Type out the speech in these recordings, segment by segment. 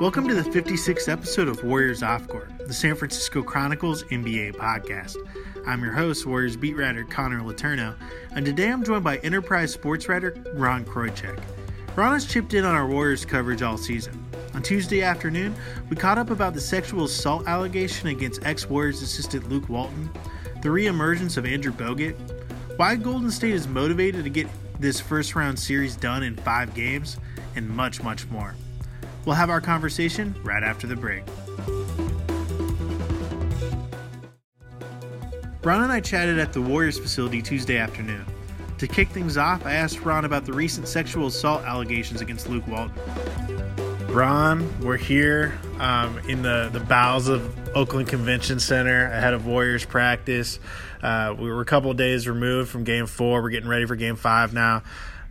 Welcome to the 56th episode of Warriors Off Court, the San Francisco Chronicle's NBA podcast. I'm your host, Warriors beat writer Connor Letourneau, and today I'm joined by Enterprise sports writer Ron Kroichick. Ron has chipped in on our Warriors coverage all season. On Tuesday afternoon, we caught up about the sexual assault allegation against ex Warriors assistant Luke Walton, the reemergence of Andrew Bogut, why Golden State is motivated to get this first round series done in five games, and much, much more. We'll have our conversation right after the break. Ron and I chatted at the Warriors facility Tuesday afternoon. To kick things off, I asked Ron about the recent sexual assault allegations against Luke Walton. Ron, we're here um, in the, the bowels of Oakland Convention Center ahead of Warriors practice. Uh, we were a couple days removed from game four. We're getting ready for game five now.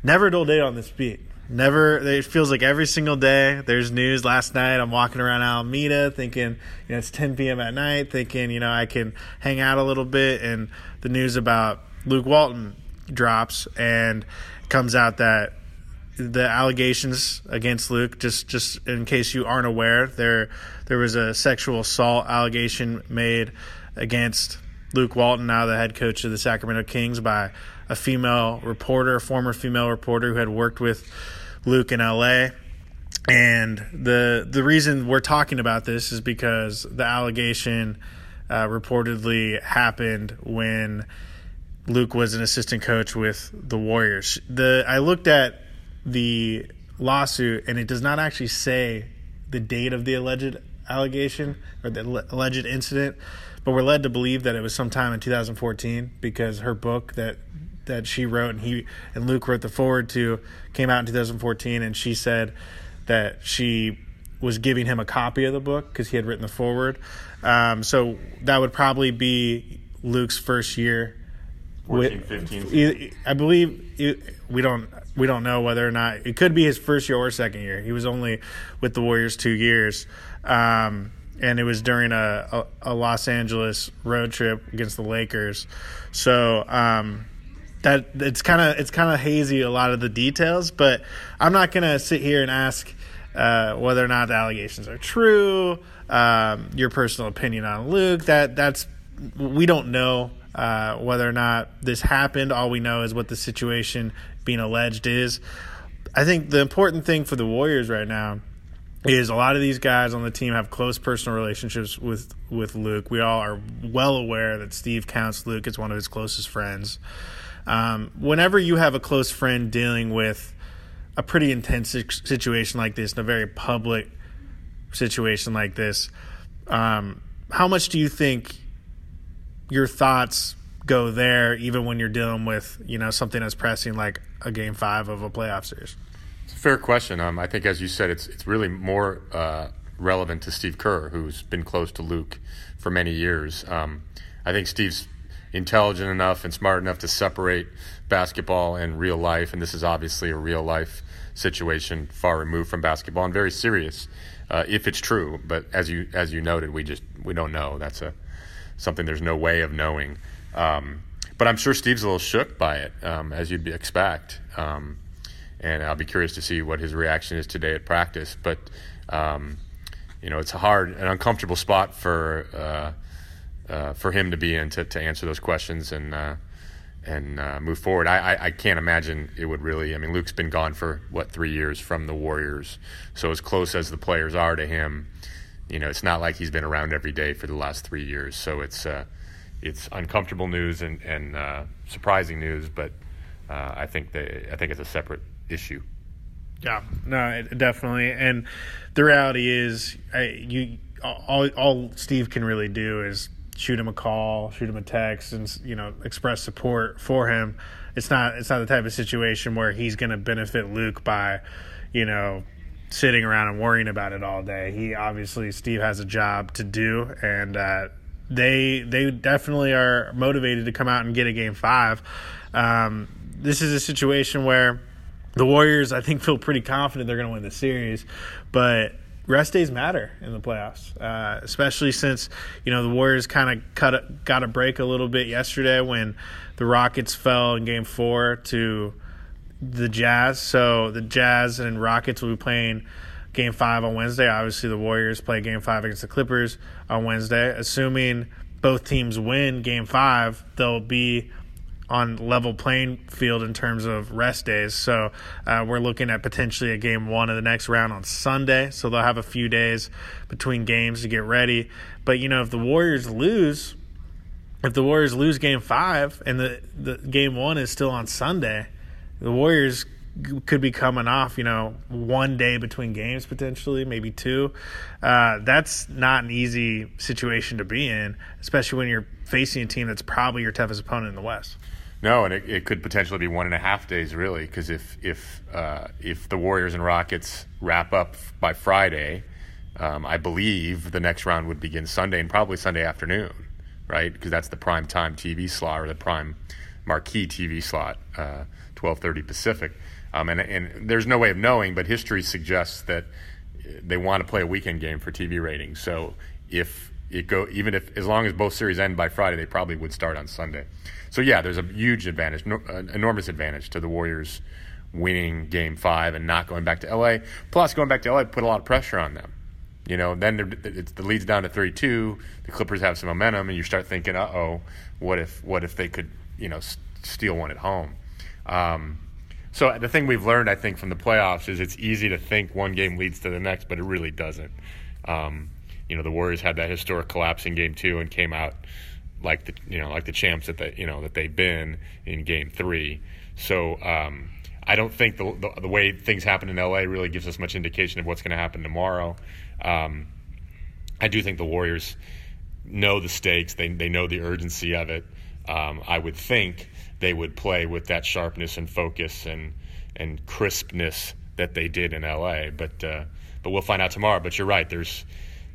Never a dull day on this beat. Never. It feels like every single day there's news. Last night I'm walking around Alameda thinking, you know, it's 10 p.m. at night, thinking, you know, I can hang out a little bit, and the news about Luke Walton drops, and comes out that the allegations against Luke, just just in case you aren't aware, there there was a sexual assault allegation made against Luke Walton, now the head coach of the Sacramento Kings, by a female reporter, a former female reporter who had worked with Luke in LA. And the the reason we're talking about this is because the allegation uh, reportedly happened when Luke was an assistant coach with the Warriors. The I looked at the lawsuit and it does not actually say the date of the alleged allegation or the alleged incident, but we're led to believe that it was sometime in 2014 because her book that that she wrote and he and Luke wrote the foreword to came out in 2014 and she said that she was giving him a copy of the book because he had written the foreword. Um, so that would probably be Luke's first year. 14, 15. I believe we don't we don't know whether or not it could be his first year or second year. He was only with the Warriors two years, um, and it was during a, a, a, Los Angeles road trip against the Lakers. So um, that it's kind of it's kind of hazy a lot of the details, but I'm not gonna sit here and ask uh, whether or not the allegations are true. Um, your personal opinion on Luke that that's we don't know uh, whether or not this happened. All we know is what the situation being alleged is. I think the important thing for the Warriors right now is a lot of these guys on the team have close personal relationships with with Luke. We all are well aware that Steve counts Luke as one of his closest friends. Um, whenever you have a close friend dealing with a pretty intense situation like this, in a very public situation like this, um, how much do you think your thoughts go there, even when you're dealing with you know something as pressing like a game five of a playoff series? It's a fair question. Um, I think, as you said, it's it's really more uh, relevant to Steve Kerr, who's been close to Luke for many years. Um, I think Steve's intelligent enough and smart enough to separate basketball and real life, and this is obviously a real life situation, far removed from basketball, and very serious uh, if it's true. But as you as you noted, we just we don't know. That's a something there's no way of knowing. Um, but I'm sure Steve's a little shook by it, um, as you'd expect. Um, and I'll be curious to see what his reaction is today at practice. But um, you know, it's a hard, an uncomfortable spot for uh, uh, for him to be in to, to answer those questions and uh, and uh, move forward. I, I, I, can't imagine it would really. I mean, Luke's been gone for what three years from the Warriors, so as close as the players are to him, you know, it's not like he's been around every day for the last three years. So it's uh, it's uncomfortable news and and uh, surprising news, but uh, I think that I think it's a separate issue. Yeah, no, definitely. And the reality is, I, you all all Steve can really do is shoot him a call, shoot him a text, and you know express support for him. It's not it's not the type of situation where he's going to benefit Luke by, you know, sitting around and worrying about it all day. He obviously Steve has a job to do, and uh, they they definitely are motivated to come out and get a game five. Um, this is a situation where the Warriors, I think, feel pretty confident they're going to win the series, but rest days matter in the playoffs, uh, especially since you know the Warriors kind of cut a, got a break a little bit yesterday when the Rockets fell in Game Four to the Jazz. So the Jazz and Rockets will be playing game five on Wednesday. Obviously, the Warriors play game five against the Clippers on Wednesday. Assuming both teams win game five, they'll be on level playing field in terms of rest days. So uh, we're looking at potentially a game one of the next round on Sunday. So they'll have a few days between games to get ready. But you know, if the Warriors lose, if the Warriors lose game five and the, the game one is still on Sunday, the Warriors could be coming off, you know, one day between games potentially, maybe two. Uh, that's not an easy situation to be in, especially when you're facing a team that's probably your toughest opponent in the West. No, and it, it could potentially be one and a half days, really, because if if uh, if the Warriors and Rockets wrap up by Friday, um, I believe the next round would begin Sunday and probably Sunday afternoon, right? Because that's the prime time TV slot or the prime marquee TV slot, uh, twelve thirty Pacific. Um, and and there's no way of knowing, but history suggests that they want to play a weekend game for TV ratings. So if it go even if as long as both series end by Friday, they probably would start on Sunday. So yeah, there's a huge advantage, no, an enormous advantage to the Warriors winning Game Five and not going back to LA. Plus, going back to LA put a lot of pressure on them. You know, then it's, the lead's down to three-two. The Clippers have some momentum, and you start thinking, "Uh oh, what if what if they could you know steal one at home?" Um, so the thing we've learned, I think, from the playoffs is it's easy to think one game leads to the next, but it really doesn't. Um, you know, the Warriors had that historic collapse in Game Two and came out like the you know like the champs that they you know that they've been in Game Three. So um, I don't think the, the, the way things happen in LA really gives us much indication of what's going to happen tomorrow. Um, I do think the Warriors know the stakes. They they know the urgency of it. Um, I would think they would play with that sharpness and focus and and crispness that they did in LA. But uh, but we'll find out tomorrow. But you're right. There's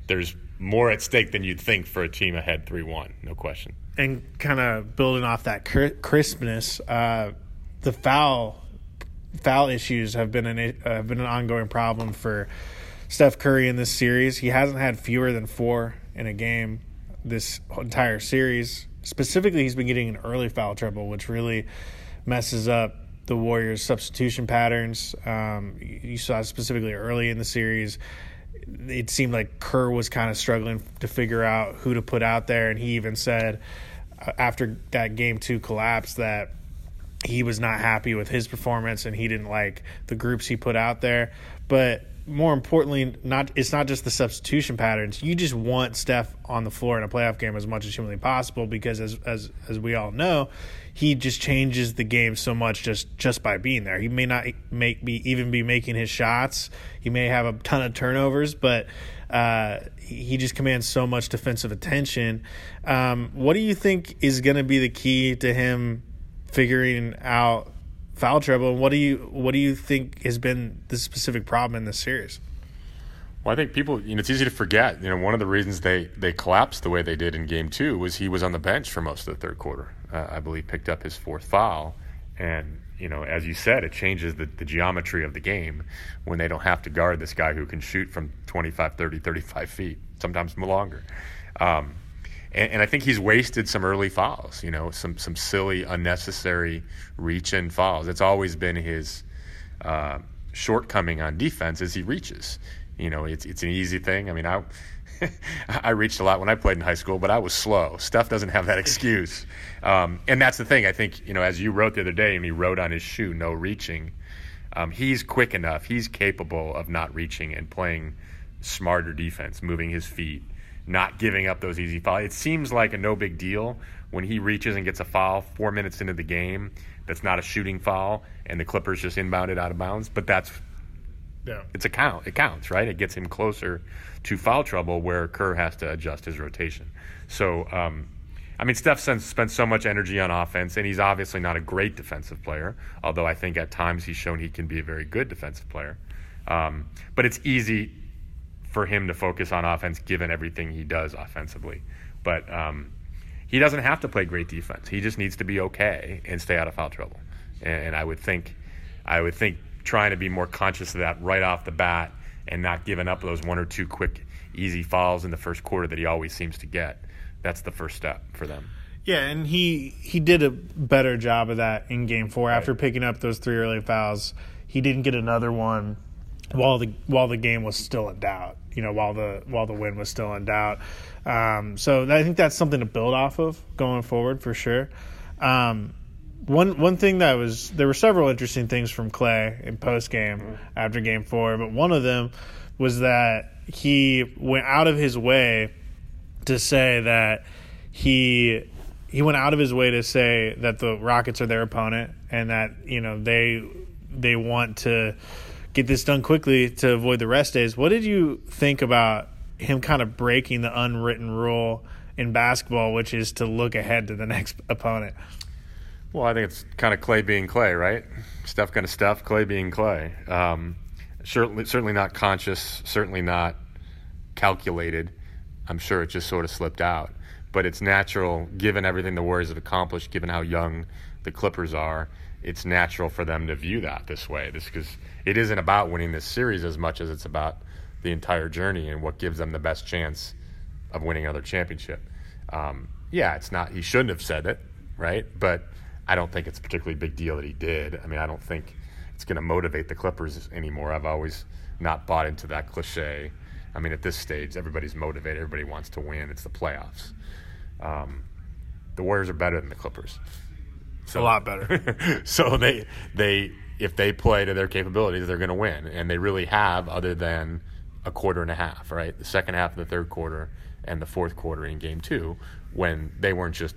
there's more at stake than you'd think for a team ahead 3 1, no question. And kind of building off that crispness, uh, the foul foul issues have been an uh, have been an ongoing problem for Steph Curry in this series. He hasn't had fewer than four in a game this entire series. Specifically, he's been getting in early foul trouble, which really messes up the Warriors' substitution patterns. Um, you saw specifically early in the series it seemed like Kerr was kind of struggling to figure out who to put out there, and he even said uh, after that game two collapse that he was not happy with his performance and he didn't like the groups he put out there. But more importantly, not it's not just the substitution patterns. You just want Steph on the floor in a playoff game as much as humanly possible because as as as we all know, he just changes the game so much just just by being there. He may not make be even be making his shots. He may have a ton of turnovers, but uh, he just commands so much defensive attention. Um, what do you think is going to be the key to him figuring out foul trouble. What do you what do you think has been the specific problem in this series? Well, I think people, you know, it's easy to forget. You know, one of the reasons they they collapsed the way they did in Game Two was he was on the bench for most of the third quarter. Uh, I believe picked up his fourth foul, and you know, as you said, it changes the, the geometry of the game when they don't have to guard this guy who can shoot from 25, 30, 35 feet, sometimes longer. Um, and, and, I think he's wasted some early fouls. You know, some some silly, unnecessary reach in fouls. It's always been his uh, shortcoming on defense as he reaches. You know, it's it's an easy thing. I mean, I. I reached a lot when I played in high school, but I was slow. Steph doesn't have that excuse, um, and that's the thing. I think you know, as you wrote the other day, and he wrote on his shoe, "No reaching." Um, he's quick enough. He's capable of not reaching and playing smarter defense, moving his feet, not giving up those easy fouls. It seems like a no big deal when he reaches and gets a foul four minutes into the game that's not a shooting foul and the Clippers just inbounded out of bounds. But that's yeah. it's a count. It counts, right? It gets him closer to foul trouble where Kerr has to adjust his rotation. So, um, I mean, Steph spends so much energy on offense, and he's obviously not a great defensive player, although I think at times he's shown he can be a very good defensive player. Um, but it's easy for him to focus on offense given everything he does offensively. But um, he doesn't have to play great defense. He just needs to be okay and stay out of foul trouble. And, and I would think, I would think trying to be more conscious of that right off the bat and not giving up those one or two quick, easy fouls in the first quarter that he always seems to get. That's the first step for them. Yeah, and he he did a better job of that in Game Four right. after picking up those three early fouls. He didn't get another one while the while the game was still in doubt. You know, while the while the win was still in doubt. Um, so I think that's something to build off of going forward for sure. Um, one one thing that was there were several interesting things from Klay in post game mm-hmm. after game four, but one of them was that he went out of his way to say that he he went out of his way to say that the Rockets are their opponent and that you know they they want to get this done quickly to avoid the rest days. What did you think about him kind of breaking the unwritten rule in basketball, which is to look ahead to the next opponent? Well, I think it's kind of Klay being Klay, right? Steph kind of Steph, Klay being Clay. Um, certainly, certainly not conscious, certainly not calculated. I'm sure it just sort of slipped out. But it's natural, given everything the Warriors have accomplished, given how young the Clippers are, it's natural for them to view that this way. This because it isn't about winning this series as much as it's about the entire journey and what gives them the best chance of winning another championship. Um, yeah, it's not. He shouldn't have said it, right? But I don't think it's a particularly big deal that he did. I mean, I don't think it's going to motivate the Clippers anymore. I've always not bought into that cliche. I mean, at this stage, everybody's motivated. Everybody wants to win. It's the playoffs. Um, the Warriors are better than the Clippers. So, a lot better. so they they if they play to their capabilities, they're going to win, and they really have, other than a quarter and a half, right? The second half of the third quarter and the fourth quarter in Game Two, when they weren't just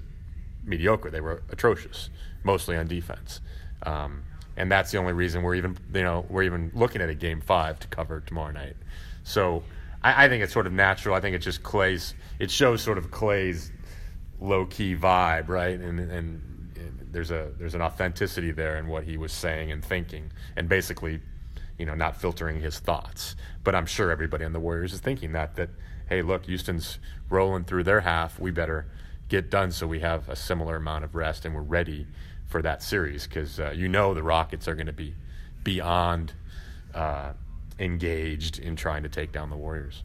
mediocre. They were atrocious, mostly on defense. Um, and that's the only reason we're even you know we're even looking at a game five to cover tomorrow night. So I, I think it's sort of natural. I think it's just Klay's. It shows sort of Klay's low key vibe, right? And and there's a there's an authenticity there in what he was saying and thinking, and basically, you know, not filtering his thoughts. But I'm sure everybody on the Warriors is thinking that that hey, look, Houston's rolling through their half. We better get done so we have a similar amount of rest and we're ready for that series because uh, you know the Rockets are going to be beyond uh, engaged in trying to take down the Warriors.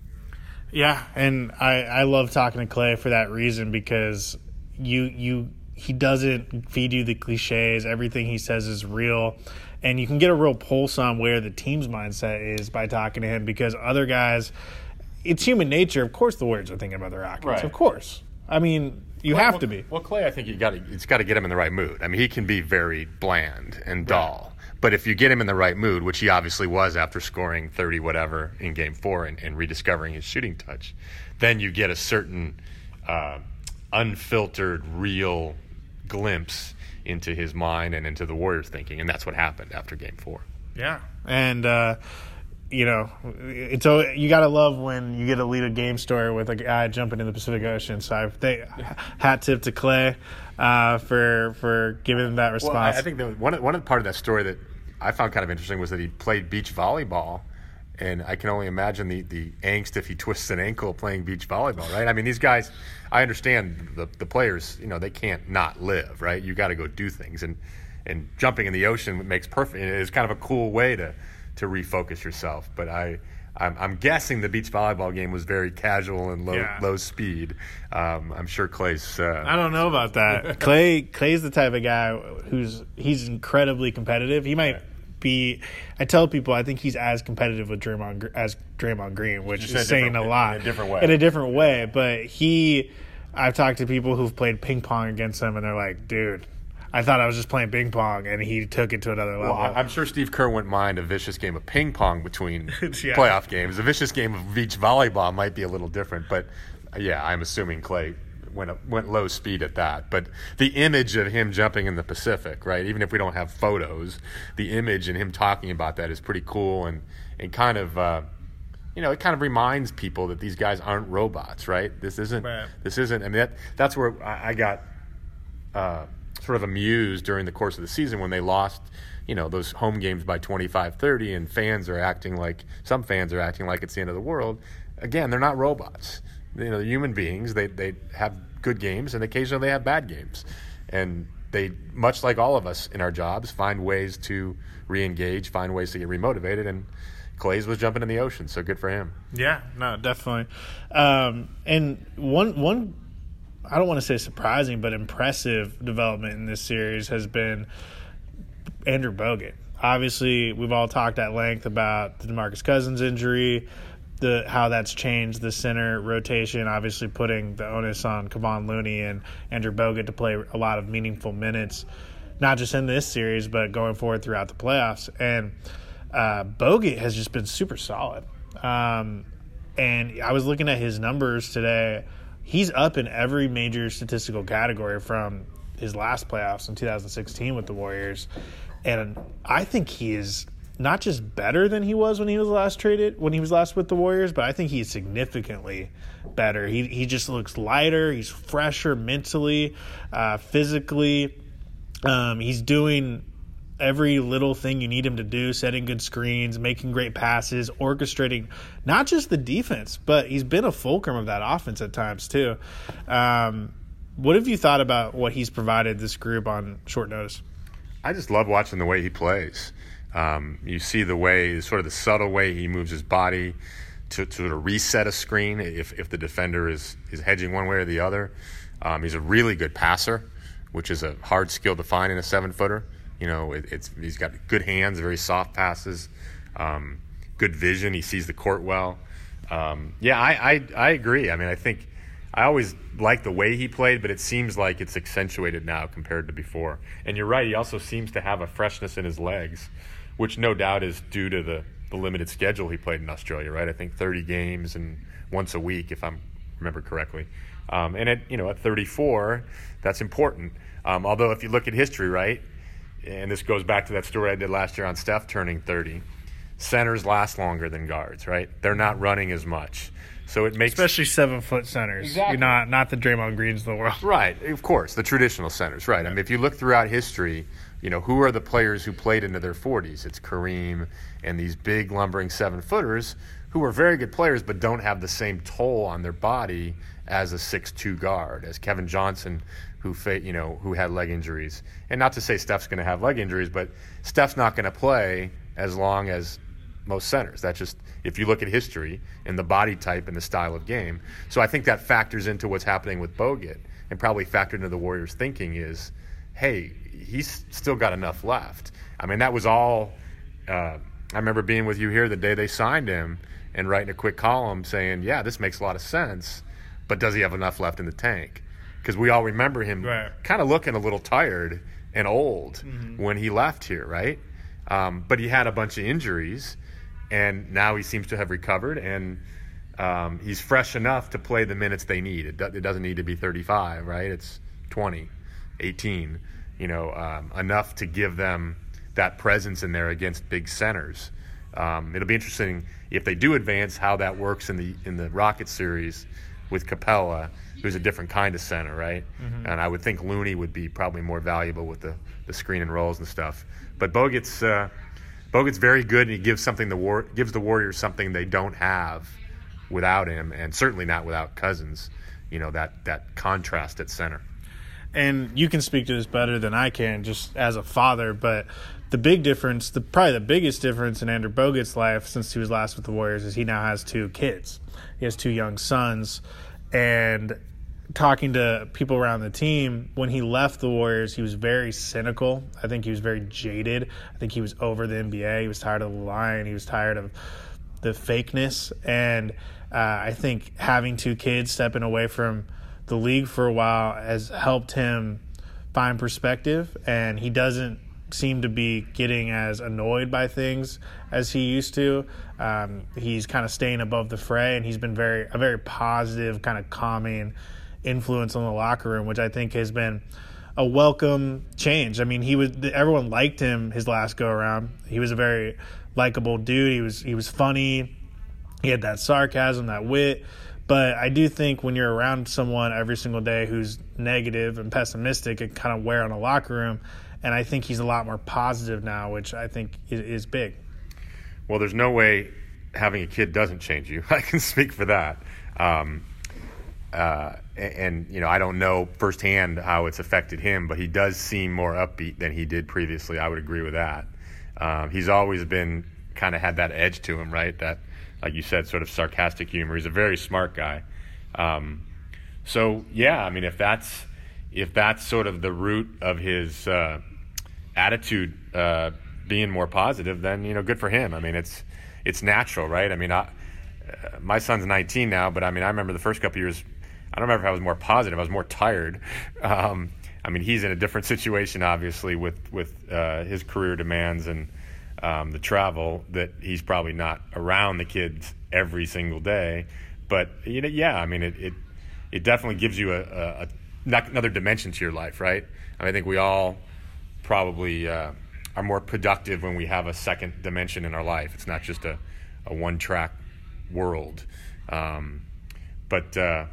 Yeah, and I, I love talking to Klay for that reason because you you he doesn't feed you the cliches. Everything he says is real, and you can get a real pulse on where the team's mindset is by talking to him because other guys. It's human nature. Of course, the Warriors are thinking about the Rockets. Right. Of course. I mean, you have well, to be. Well, Klay, I think you got to. It's got to get him in the right mood. I mean, he can be very bland and dull, right. but if you get him in the right mood, which he obviously was after scoring thirty whatever in Game Four and, and rediscovering his shooting touch, then you get a certain uh, unfiltered, real glimpse into his mind and into the Warriors' thinking, and that's what happened after Game Four. Yeah, and. Uh, you know, it's you gotta love when you get a lead a game story with a guy jumping in the Pacific Ocean. So I think hat tip to Klay uh, for for giving that response. Well, I, I think the, one one part of that story that I found kind of interesting was that he played beach volleyball, and I can only imagine the the angst if he twists an ankle playing beach volleyball. Right? I mean, these guys. I understand the the players. You know, they can't not live. Right? You got to go do things, and and jumping in the ocean makes perfect. It's kind of a cool way to to refocus yourself. But I, I'm, I'm, guessing the beach volleyball game was very casual and low yeah. low speed. Um, I'm sure Klay's. Uh, I don't know about that. Klay Klay's the type of guy who's he's incredibly competitive. He might. Be, I tell people I think he's as competitive with Draymond as Draymond Green, which is saying a lot in a different way. In a different way, but he, I've talked to people who've played ping pong against him, and they're like, "Dude, I thought I was just playing ping pong, and he took it to another level. Well, I'm sure Steve Kerr wouldn't mind a vicious game of ping pong between yeah. playoff games. A vicious game of beach volleyball might be a little different, but uh, yeah, I'm assuming Klay went went low speed at that. But the image of him jumping in the Pacific, right? Even if we don't have photos, the image and him talking about that is pretty cool and and kind of. Uh, you know, it kind of reminds people that these guys aren't robots, right? This isn't. Right. This isn't. I mean, that, that's where I, I got uh, sort of amused during the course of the season when they lost you know those home games by 25-30 and fans are acting like some fans are acting like it's the end of the world again they're not robots you know they're human beings they they have good games and occasionally they have bad games and they much like all of us in our jobs find ways to re-engage find ways to get remotivated and Klay's was jumping in the ocean, so good for him. Yeah, no, definitely. Um, and one one I don't want to say surprising, but impressive development in this series has been Andrew Bogut. obviously, we've all talked at length about the Demarcus Cousins injury, the how that's changed the center rotation. Obviously, putting the onus on Kevon Looney and Andrew Bogut to play a lot of meaningful minutes, not just in this series, but going forward throughout the playoffs. And uh, Bogut has just been super solid. Um, and I was looking at his numbers today. He's up in every major statistical category from his last playoffs in 2016 with the Warriors. And I think he is not just better than he was when he was last traded, when he was last with the Warriors, but I think he's significantly better. He he just looks lighter. He's fresher mentally, uh, physically. Um, he's doing every little thing you need him to do, setting good screens, making great passes, orchestrating not just the defense, but he's been a fulcrum of that offense at times too. Um, what have you thought about what he's provided this group on short notice? I just love watching the way he plays. Um, you see the way, sort of the subtle way he moves his body to, to sort of reset a screen if, if the defender is, is hedging one way or the other. Um, he's a really good passer, which is a hard skill to find in a seven footer. You know, it, it's he's got good hands, very soft passes, um, good vision. He sees the court well. Um, yeah, I, I I agree. I mean, I think I always liked the way he played, but it seems like it's accentuated now compared to before. And you're right; he also seems to have a freshness in his legs, which no doubt is due to the the limited schedule he played in Australia. Right? I think 30 games and once a week, if I remember correctly. Um, and at you know at 34, that's important. Um, although if you look at history, right, and this goes back to that story I did last year on Steph turning 30. Centers last longer than guards, right? They're not running as much. So it makes especially seven foot centers. Exactly. not not the Draymond Greens of the world. Right, of course, the traditional centers. Right. I mean, if you look throughout history, you know who are the players who played into their 40s? It's Kareem and these big lumbering seven footers who are very good players, but don't have the same toll on their body as a six-two guard, as Kevin Johnson, who you know who had leg injuries. And not to say Steph's going to have leg injuries, but Steph's not going to play as long as most centers. That's just if you look at history and the body type and the style of game. So I think that factors into what's happening with Bogut, and probably factored into the Warriors' thinking is, hey, he's still got enough left. I mean, that was all. Uh, I remember being with you here the day they signed him and writing a quick column saying, yeah, this makes a lot of sense, but does he have enough left in the tank? Because we all remember him right. kind of looking a little tired and old mm-hmm. when he left here, right? Um, but he had a bunch of injuries and now he seems to have recovered and um, he's fresh enough to play the minutes they need. It, do, it, doesn't need to be 35, right? It's 20, 18, you know, um, enough to give them that presence in there against big centers. Um, it'll be interesting if they do advance how that works in the in the Rocket series with Capela, who's a different kind of center, right? Mm-hmm. And I would think Looney would be probably more valuable with the, the screen and rolls and stuff. But Bogut's uh, Bogut's very good, and he gives something the war gives the Warriors something they don't have without him, and certainly not without Cousins. You know that that contrast at center. And you can speak to this better than I can, just as a father. But the big difference, the probably the biggest difference in Andrew Bogut's life since he was last with the Warriors, is he now has two kids. He has two young sons, and talking to people around the team, when he left the Warriors, he was very cynical. I think he was very jaded. I think he was over the NBA. He was tired of the line. He was tired of the fakeness. And uh, I think having two kids stepping away from the league for a while has helped him find perspective. And he doesn't seem to be getting as annoyed by things as he used to. Um, he's kind of staying above the fray, and he's been very a very positive, kind of calming influence on the locker room, which I think has been a welcome change. I mean, he was everyone liked him his last go around. He was a very likable dude. He was he was funny. He had that sarcasm, that wit. But I do think when you're around someone every single day who's negative and pessimistic, it kind of wear on a locker room. And I think he's a lot more positive now, which I think is big. Well, there's no way having a kid doesn't change you. I can speak for that. Um, uh, and, you know, I don't know firsthand how it's affected him, but he does seem more upbeat than he did previously. I would agree with that. Um, he's always been kind of had that edge to him, right? That, like you said, sort of sarcastic humor. He's a very smart guy. Um, so yeah, I mean, if that's if that's sort of the root of his uh, attitude uh, being more positive, then you know, good for him. I mean, it's it's natural, right? I mean, I, uh, my son's 19 now, but I mean, I remember the first couple years. I don't remember if I was more positive. I was more tired. Um, I mean, he's in a different situation, obviously, with with uh, his career demands and um, the travel. That he's probably not around the kids every single day. But you know, yeah, I mean, it it, it definitely gives you a, a, a another dimension to your life, right? I, mean, I think we all probably uh, are more productive when we have a second dimension in our life. It's not just a, a one track world. Um, but uh,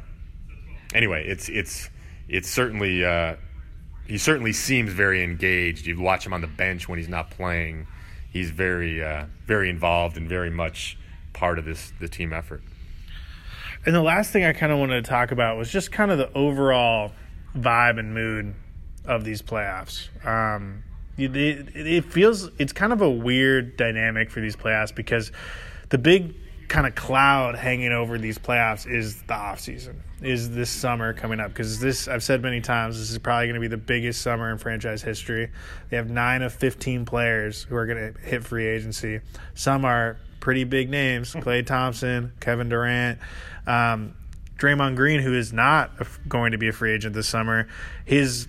anyway, it's it's it's certainly uh, he certainly seems very engaged. You watch him on the bench when he's not playing. He's very uh, very involved and very much part of this the team effort. And the last thing I kind of wanted to talk about was just kind of the overall vibe and mood of these playoffs. Um, it, it feels it's kind of a weird dynamic for these playoffs because the big kind of cloud hanging over these playoffs is the off season, is this summer coming up because this I've said many times this is probably going to be the biggest summer in franchise history. They have nine of fifteen players who are going to hit free agency. Some are pretty big names: Klay Thompson, Kevin Durant. Um, Draymond Green, who is not going to be a free agent this summer, his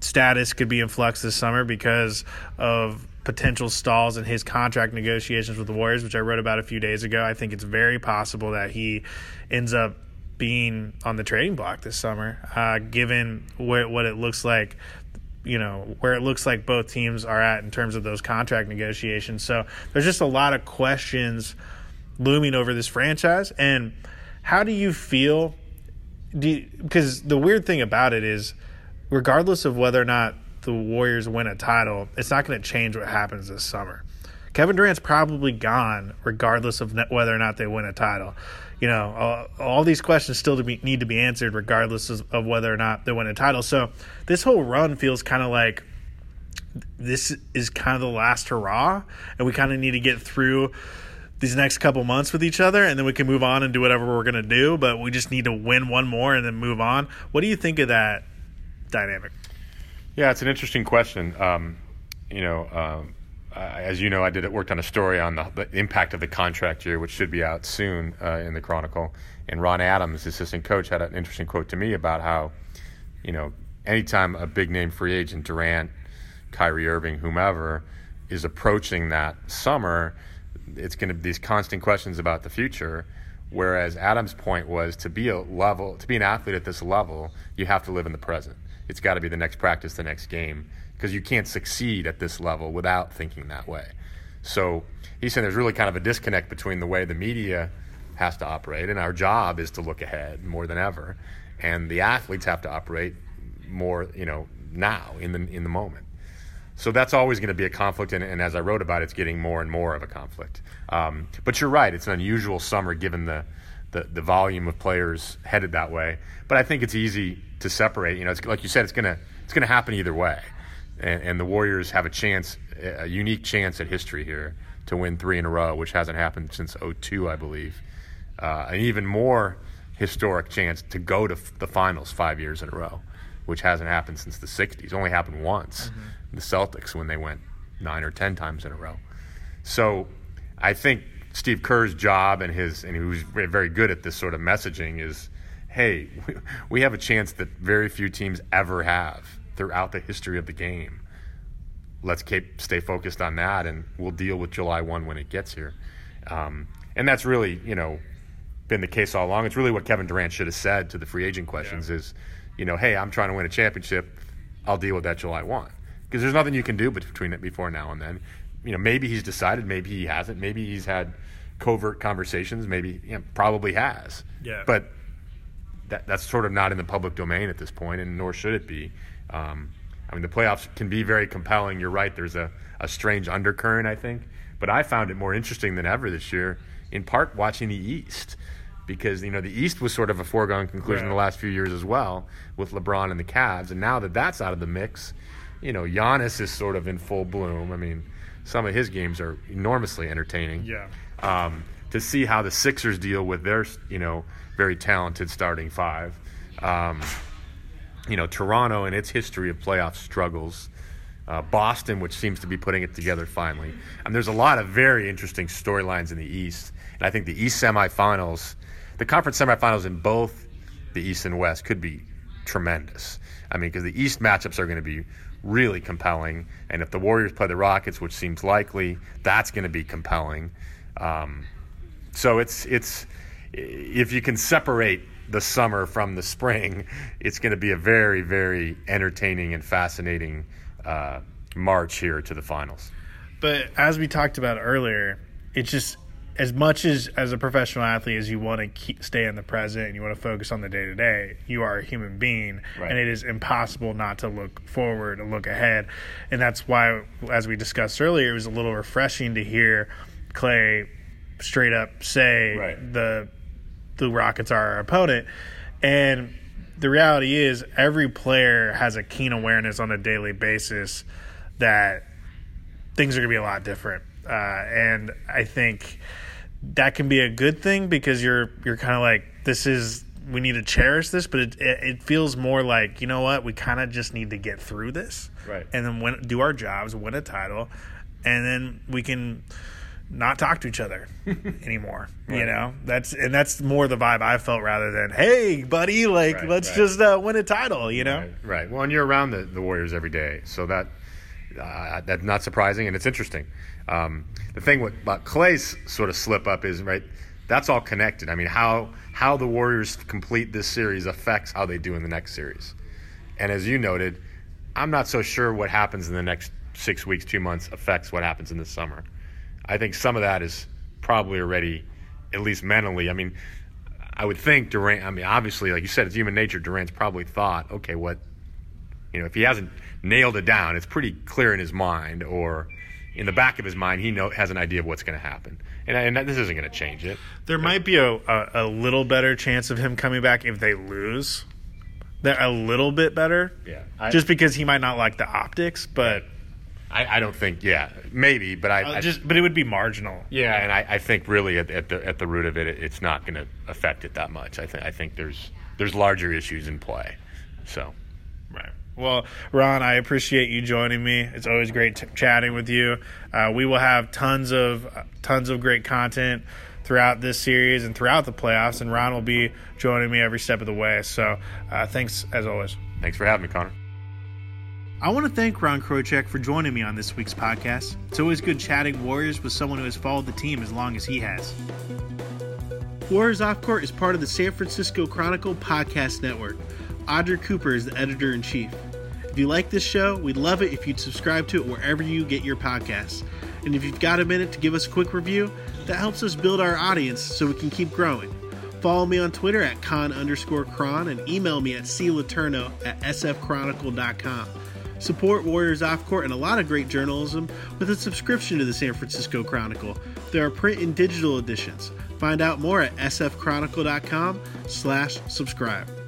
status could be in flux this summer because of potential stalls in his contract negotiations with the Warriors, which I wrote about a few days ago. I think it's very possible that he ends up being on the trading block this summer, uh, given where, what it looks like. You know where it looks like both teams are at in terms of those contract negotiations. So there's just a lot of questions looming over this franchise. And how do you feel? Because the weird thing about it is regardless of whether or not the Warriors win a title, it's not going to change what happens this summer. Kevin Durant's probably gone, regardless of whether or not they win a title. You know, all, all these questions still to be, need to be answered, regardless of, of whether or not they win a title. So this whole run feels kind of like this is kind of the last hurrah, and we kind of need to get through these next couple months with each other, and then we can move on and do whatever we're going to do. But we just need to win one more and then move on. What do you think of that dynamic? Yeah, it's an interesting question. Um, you know, um, as you know, I did worked on a story on the, the, impact of the contract year, which should be out soon uh, in the Chronicle. And Ron Adams, assistant coach, had an interesting quote to me about how, you know, anytime a big name free agent, Durant, Kyrie Irving, whomever, is approaching that summer, it's going to be these constant questions about the future. Whereas Adams' point was to be a level, to be an athlete at this level, you have to live in the present it's got to be the next practice, the next game, because you can't succeed at this level without thinking that way. So he's saying there's really kind of a disconnect between the way the media has to operate, and our job is to look ahead more than ever, and the athletes have to operate more, you know, now in the in the moment. So that's always going to be a conflict, and, and, as I wrote about, it's getting more and more of a conflict. Um, but you're right; it's an unusual summer given the, the the volume of players headed that way. But I think it's easy to separate. You know, it's like you said, it's gonna it's gonna happen either way, and, and the Warriors have a chance, a unique chance at history here to win three in a row, which hasn't happened since 02, I believe. Uh, an even more historic chance to go to f- the finals five years in a row, which hasn't happened since the 60s. Only happened once, mm-hmm. the Celtics, when they went nine or 10 times in a row. So I think Steve Kerr's job and his, and he was very good at this sort of messaging, is hey, we have a chance that very few teams ever have throughout the history of the game. Let's keep stay focused on that, and we'll deal with July one when it gets here. Um, and that's really, you know, been the case all along. It's really what Kevin Durant should have said to the free agent questions: yeah. is, you know, hey, I'm trying to win a championship. I'll deal with that July one because there's nothing you can do between it before now and then. You know, maybe he's decided, maybe he hasn't, maybe he's had covert conversations, maybe you know, probably has. Yeah. But that, that's sort of not in the public domain at this point, and nor should it be. Um, I mean, the playoffs can be very compelling. You're right. There's a, a strange undercurrent, I think. But I found it more interesting than ever this year, in part watching the East, because you know the East was sort of a foregone conclusion the last few years as well, with LeBron and the Cavs, and now that that's out of the mix, you know Giannis is sort of in full bloom. I mean, some of his games are enormously entertaining. Yeah. Um, to see how the Sixers deal with their, you know, very talented starting five. Um, you know, Toronto and its history of playoff struggles uh, Boston, which seems to be putting it together finally. And there's a lot of very interesting storylines in the East. And I think the East semifinals, the conference semifinals in both the East and West could be tremendous. I mean, because the East matchups are going to be really compelling. And if the Warriors play the Rockets, which seems likely, that's going to be compelling. Um, so it's it's if you can separate the summer from the spring, it's going to be a very very entertaining and fascinating uh, march here to the finals. But as we talked about earlier, it's just as much as as a professional athlete as you want to keep, stay in the present and you want to focus on the day to day, you are a human being, right. and it is impossible not to look forward and look ahead. And that's why, as we discussed earlier, it was a little refreshing to hear Klay straight up say right. the the Rockets are our opponent, and the reality is every player has a keen awareness on a daily basis that things are going to be a lot different. Uh, and I think that can be a good thing because you're you're kind of like this is we need to cherish this, but it it, it feels more like you know what we kind of just need to get through this, right? And then win, do our jobs, win a title, and then we can not talk to each other anymore. right. You know, that's and that's more the vibe I felt rather than hey, buddy, like right, let's right. just uh, win a title. You know, right, Well, and you're around the, the Warriors every day, so that uh, that's not surprising and it's interesting. Um, the thing with about Klay's sort of slip up is right. That's all connected. I mean, how how the Warriors complete this series affects how they do in the next series. And as you noted, I'm not so sure what happens in the next six weeks, two months affects what happens in the summer. I think some of that is probably already, at least mentally. I mean, I would think Durant. I mean, obviously, like you said, it's human nature. Durant's probably thought, okay, what, you know, if he hasn't nailed it down, it's pretty clear in his mind, or in the back of his mind, he know has an idea of what's going to happen, and, and this isn't going to change it. There but, might be a, a, a little better chance of him coming back if they lose. They're a little bit better, yeah. I, just because he might not like the optics, but I, I don't think. Yeah, maybe, but I, uh, just but it would be marginal. Yeah, and I, I think really at, at, the at the root of it, it's not going to affect it that much. I think I think there's there's larger issues in play. So, right. Well, Ron, I appreciate you joining me. It's always great t- chatting with you. Uh, we will have tons of uh, tons of great content throughout this series and throughout the playoffs, and Ron will be joining me every step of the way. So, uh, thanks as always. Thanks for having me, Connor. I want to thank Ron Kroichick for joining me on this week's podcast. It's always good chatting Warriors with someone who has followed the team as long as he has. Warriors Off Court is part of the San Francisco Chronicle podcast network. Audrey Cooper is the editor in chief. If you like this show, we'd love it if you'd subscribe to it wherever you get your podcasts. And if you've got a minute to give us a quick review, that helps us build our audience so we can keep growing. Follow me on Twitter at con underscore chron and email me at cletourneau at sfchronicle.com. Support Warriors Off Court and a lot of great journalism with a subscription to the San Francisco Chronicle. There are print and digital editions. Find out more at sfchronicle.com slash subscribe.